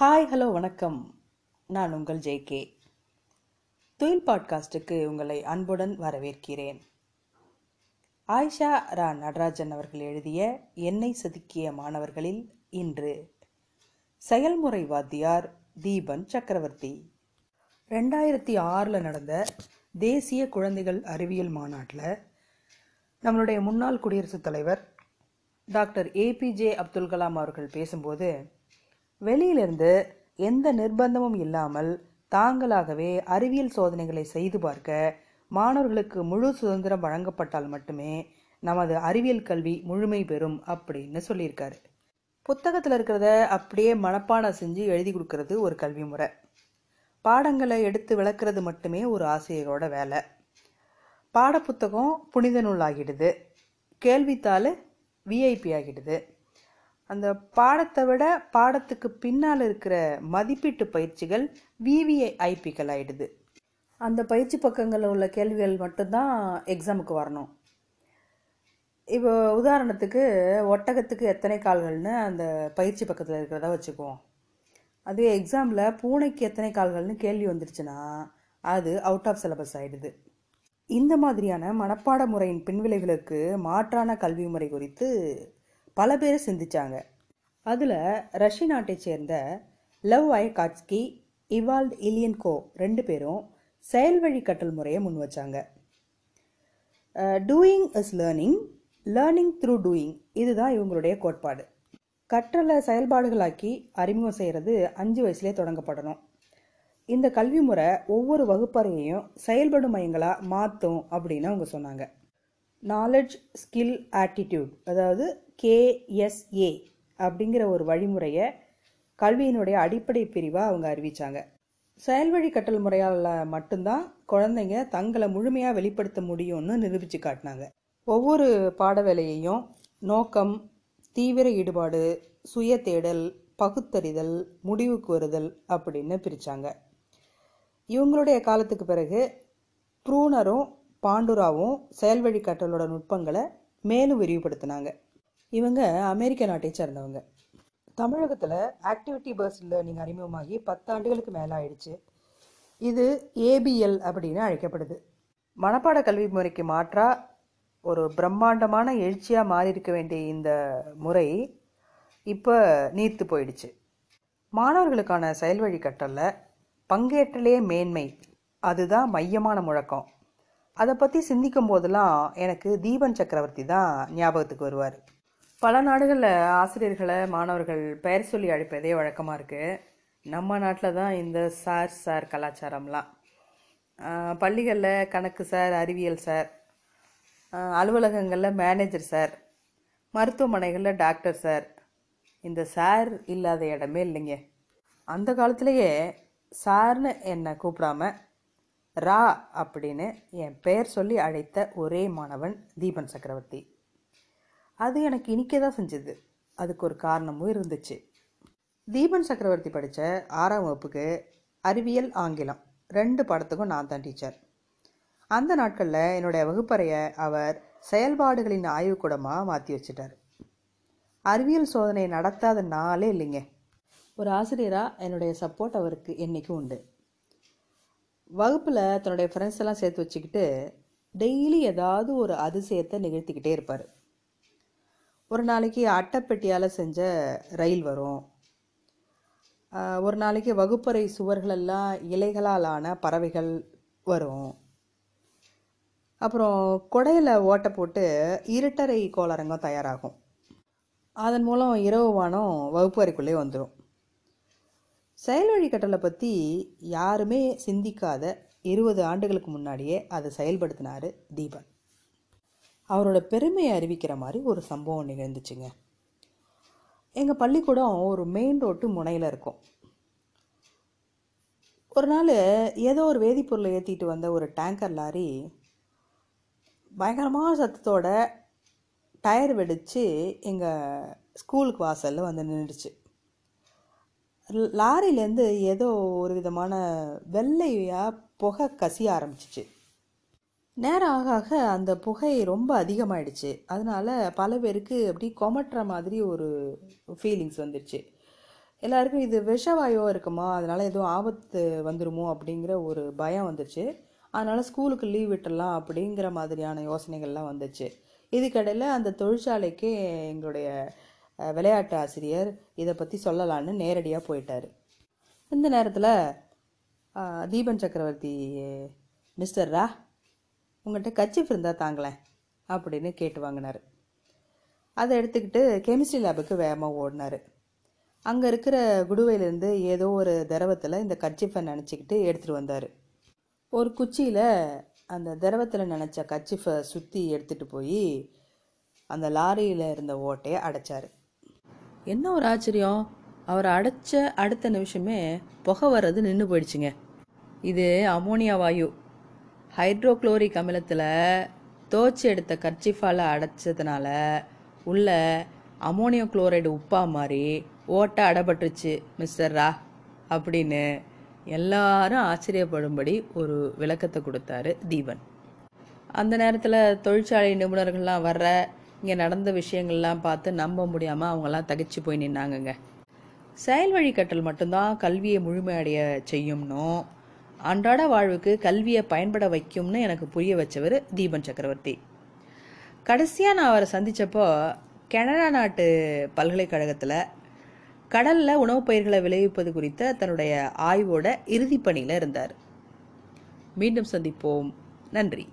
Hi hello வணக்கம். நான் உங்கள் ஜெய்கே துயில் பாட்காஸ்டுக்கு உங்களை அன்புடன் வரவேற்கிறேன். ஆயிஷா ரா நடராஜன் அவர்கள் எழுதிய என்னை செதுக்கிய மாணவர்களில் இன்று செயல்முறை வாத்தியார் தீபன் சக்கரவர்த்தி. ரெண்டாயிரத்தி ஆறில் நடந்த தேசிய குழந்தைகள் அறிவியல் மாநாட்டில் நம்மளுடைய முன்னாள் குடியரசுத் தலைவர் டாக்டர் ஏபிஜே அப்துல் கலாம் அவர்கள் பேசும்போது வெளியிலிருந்து எந்த நிர்பந்தமும் இல்லாமல் தாங்களாகவே அறிவியல் சோதனைகளை செய்து பார்க்க மாணவர்களுக்கு முழு சுதந்திரம் வழங்கப்பட்டால் மட்டுமே நமது அறிவியல் கல்வி முழுமை பெறும் அப்படின்னு சொல்லியிருக்காரு. புத்தகத்தில் இருக்கிறத அப்படியே மனப்பாடம் செஞ்சு எழுதி கொடுக்கறது ஒரு கல்வி முறை. பாடங்களை எடுத்து விளக்குறது மட்டுமே ஒரு ஆசிரியரோட வேலை. பாடப்புத்தகம் புனித நூல் ஆகிடுது. கேள்வித்தாள் விஐபி ஆகிடுது. அந்த பாடத்தை விட பாடத்துக்கு பின்னால் இருக்கிற மதிப்பீட்டு பயிற்சிகள் விவிஐபிக்கள் ஆகிடுது அந்த பயிற்சி பக்கங்களில் உள்ள கேள்விகள் மட்டும்தான் எக்ஸாமுக்கு வரணும். இப்போ உதாரணத்துக்கு ஒட்டகத்துக்கு எத்தனை கால்கள்னு அந்த பயிற்சி பக்கத்தில் இருக்கிறதா வச்சுக்குவோம். அதே எக்ஸாமில் பூனைக்கு எத்தனை கால்கள்னு கேள்வி வந்துருச்சுன்னா அது அவுட் ஆஃப் சிலபஸ் ஆகிடுது இந்த மாதிரியான மனப்பாட முறையின் பின்விளைவுகளுக்கு மாற்றான கல்வி முறை குறித்து பல பேர் சிந்திச்சாங்க. அதில் ரஷ்ய நாட்டை சேர்ந்த லவ் ஐ காட்ஸ்கி இவால்ட் இலியன்கோ ரெண்டு பேரும் செயல்வழி கற்றல் முறையை முன் வச்சாங்க. Doing is learning learning through doing இதுதான் இவங்களுடைய கோட்பாடு. கற்றலை செயல்பாடுகளாக்கி அறிமுகம் செய்கிறது அஞ்சு வயசுலேயே தொடங்கப்படணும். இந்த கல்வி முறை ஒவ்வொரு வகுப்பறையையும் செயல்படும் மையங்களாக மாற்றும் அப்படின்னு அவங்க சொன்னாங்க. நாலெட்ஜ் ஸ்கில் ஆட்டிடியூட் அதாவது கேஎஸ்ஏ அப்படிங்கிற ஒரு வழிமுறையை கல்வியினுடைய அடிப்படை பிரிவாக அவங்க அறிவித்தாங்க செயல்வழி கற்றல் முறையால் மட்டும்தான் குழந்தைங்க தங்களை முழுமையாக வெளிப்படுத்த முடியும்னு நிரூபித்து காட்டினாங்க. ஒவ்வொரு பாட வேலையையும் நோக்கம் தீவிர ஈடுபாடு சுய தேடல் பகுத்தறிதல் முடிவுக்கு வருதல் அப்படின்னு பிரித்தாங்க இவங்களுடைய காலத்துக்கு பிறகு ப்ரூனரும் பாண்டுராவும் செயல்வழி கற்றலோட நுட்பங்களை மேலும் விரிவுபடுத்தினாங்க. இவங்க அமெரிக்க நாட்டை சேர்ந்தவங்க. தமிழகத்தில் ஆக்டிவிட்டி பேஸ்ட் லேர்னிங் அறிமுகமாகி பத்தாண்டுகளுக்கு மேலே ஆயிடுச்சு. இது ஏபிஎல் அப்படின்னு அழைக்கப்படுது. மனப்பாட கல்வி முறைக்கு மாற்றாக ஒரு பிரம்மாண்டமான எழுச்சியாக மாறி இருக்க வேண்டிய இந்த முறை இப்போ நீர்த்து போயிடுச்சு. மாணவர்களுக்கான செயல்வழி கற்றலில் பங்கேற்றலே மேன்மை. அதுதான் மையமான முழக்கம். அதை பற்றி சிந்திக்கும் போதெல்லாம் எனக்கு தீபன் சக்கரவர்த்தி தான் ஞாபகத்துக்கு வருவார். பல நாடுகளில் ஆசிரியர்களை மாணவர்கள் பெயர் சொல்லி அழைப்பதே வழக்கமாக இருக்குது நம்ம நாட்டில் தான் இந்த சார் சார் கலாச்சாரம்லாம். பள்ளிகளில் கணக்கு சார் அறிவியல் சார் அலுவலகங்களில் மேனேஜர் சார் மருத்துவமனைகளில் டாக்டர் சார். இந்த சார் இல்லாத இடமே இல்லைங்க. அந்த காலத்திலேயே சார்னு என்னை கூப்பிடாம ரா அப்படின்னு என் பெயர் சொல்லி அழைத்த ஒரே மாணவன் தீபன் சக்கரவர்த்தி. அது எனக்கு இனிக்க தான் செஞ்சது. அதுக்கு ஒரு காரணமும் இருந்துச்சு. தீபன் சக்கரவர்த்தி படித்த ஆறாம் வகுப்புக்கு அறிவியல் ஆங்கிலம். ரெண்டு பாடத்துக்கும் நான் தான் டீச்சர். அந்த நாட்களில் என்னுடைய வகுப்பறையை அவர் செயல்பாடுகளின் ஆய்வுக்கூடமாக மாற்றி வச்சிட்டார். அறிவியல் சோதனை நடத்தாத நாளே இல்லைங்க. ஒரு ஆசிரியராக என்னுடைய சப்போர்ட் அவருக்கு என்றைக்கும் உண்டு. வகுப்பில் தன்னுடைய ஃப்ரெண்ட்ஸ் எல்லாம் சேர்த்து வச்சுக்கிட்டு டெய்லி ஏதாவது ஒரு அதிசயத்தை நிகழ்த்திக்கிட்டே இருப்பார். ஒரு நாளைக்கு அட்டைப்பெட்டியால் செஞ்ச ரயில் வரும். ஒரு நாளைக்கு வகுப்பறை சுவர்களெல்லாம் இலைகளால் ஆன பறவைகள் வரும். அப்புறம் கொடையில் ஓட்டை போட்டு இருட்டறை கோளரங்கம் தயாராகும். அதன் மூலம் இரவு வானம் வகுப்பறைக்குள்ளே வந்துடும் செயல் வழிகட்டலை பற்றி யாருமே சிந்திக்காத இருபது ஆண்டுகளுக்கு முன்னாடியே அதை செயல்படுத்தினார் தீபன். அவரோட பெருமையை அறிவிக்கிற மாதிரி ஒரு சம்பவம் நிகழ்ந்துச்சுங்க. எங்கள் பள்ளிக்கூடம் ஒரு மெயின் ரோட்டு முனையில் இருக்கும். ஒரு நாள் ஏதோ ஒரு வேதிப்பொருளை ஏற்றிட்டு வந்த ஒரு டேங்கர் லாரி பயங்கரமான சத்தத்தோட டயர் வெடித்து எங்கள் ஸ்கூலுக்கு வாசலில் வந்து நின்றுச்சு லாரிலேருந்து ஏதோ ஒரு விதமான வெள்ளையாக புகை கசிய ஆரம்பிச்சிச்சு. நேரம் ஆக ஆக அந்த புகை ரொம்ப அதிகமாயிடுச்சு. அதனால பல பேருக்கு அப்படி கொமட்டுற மாதிரி ஒரு ஃபீலிங்ஸ் வந்துடுச்சு எல்லாருக்கும் இது விஷவாயோ இருக்குமா? அதனால எதுவும் ஆபத்து வந்துருமோ? அப்படிங்கிற ஒரு பயம் வந்துச்சு அதனால ஸ்கூலுக்கு லீவ் விட்டுடலாம் அப்படிங்கிற மாதிரியான யோசனைகள்லாம் வந்துச்சு. இதுக்கடையில் அந்த தொழிற்சாலைக்கு எங்களுடைய விளையாட்டு ஆசிரியர் இதை பற்றி சொல்லலான்னு நேரடியாக போயிட்டார். இந்த நேரத்தில் தீபன் சக்கரவர்த்தி மிஸ்டர் ரா உங்கள்கிட்ட கச்சிஃப் இருந்தால் தாங்களேன் அப்படின்னு கேட்டு வாங்கினார். அதை எடுத்துக்கிட்டு கெமிஸ்ட்ரி லேபுக்கு வேகமாக ஓடினார். அங்கே இருக்கிற குடுவையிலேருந்து ஏதோ ஒரு திரவத்தில் இந்த கச்சிஃபை நினச்சிக்கிட்டு எடுத்துகிட்டு வந்தார். ஒரு குச்சியில் அந்த திரவத்தில் நினச்ச கச்சிஃபை சுற்றி எடுத்துகிட்டு போய் அந்த லாரியில் இருந்த ஓட்டையை அடைச்சார். என்ன ஒரு ஆச்சரியம்? அவர் அடைச்ச அடுத்த நிமிஷமே புகை வர்றது நின்று போயிடுச்சுங்க. இது அமோனியா வாயு. ஹைட்ரோக்ளோரிக் அமிலத்தில் தோச்சி எடுத்த கர்ச்சிஃபால் அடைச்சதுனால உள்ள அமோனியம் குளோரைடு உப்பா மாதிரி ஓட்டை அடப்பட்டுருச்சு மிஸ்டர் ரா அப்படின்னு எல்லாரும் ஆச்சரியப்படும்படி ஒரு விளக்கத்தை கொடுத்தாரு தீபன். அந்த நேரத்தில் தொழிற்சாலை நிபுணர்கள்லாம் வர்ற இங்கே நடந்த விஷயங்கள்லாம் பார்த்து நம்ப முடியாமல் அவங்கெல்லாம் தகைச்சு போய் நின்னாங்கங்க. செயல் வழிகட்டல் மட்டும்தான் கல்வியை முழுமையடைய செய்யும்னும் அன்றாட வாழ்வுக்கு கல்வியை பயன்பட வைக்கும்னு எனக்கு புரிய வச்சவர் தீபன் சக்கரவர்த்தி. கடைசியாக நான் அவரை சந்தித்தப்போ கனடா நாட்டு பல்கலைக்கழகத்தில் கடலில் உணவுப் பயிர்களை விளைவிப்பது குறித்த தன்னுடைய ஆய்வோட இறுதிப்பணியில் இருந்தார். மீண்டும் சந்திப்போம். நன்றி.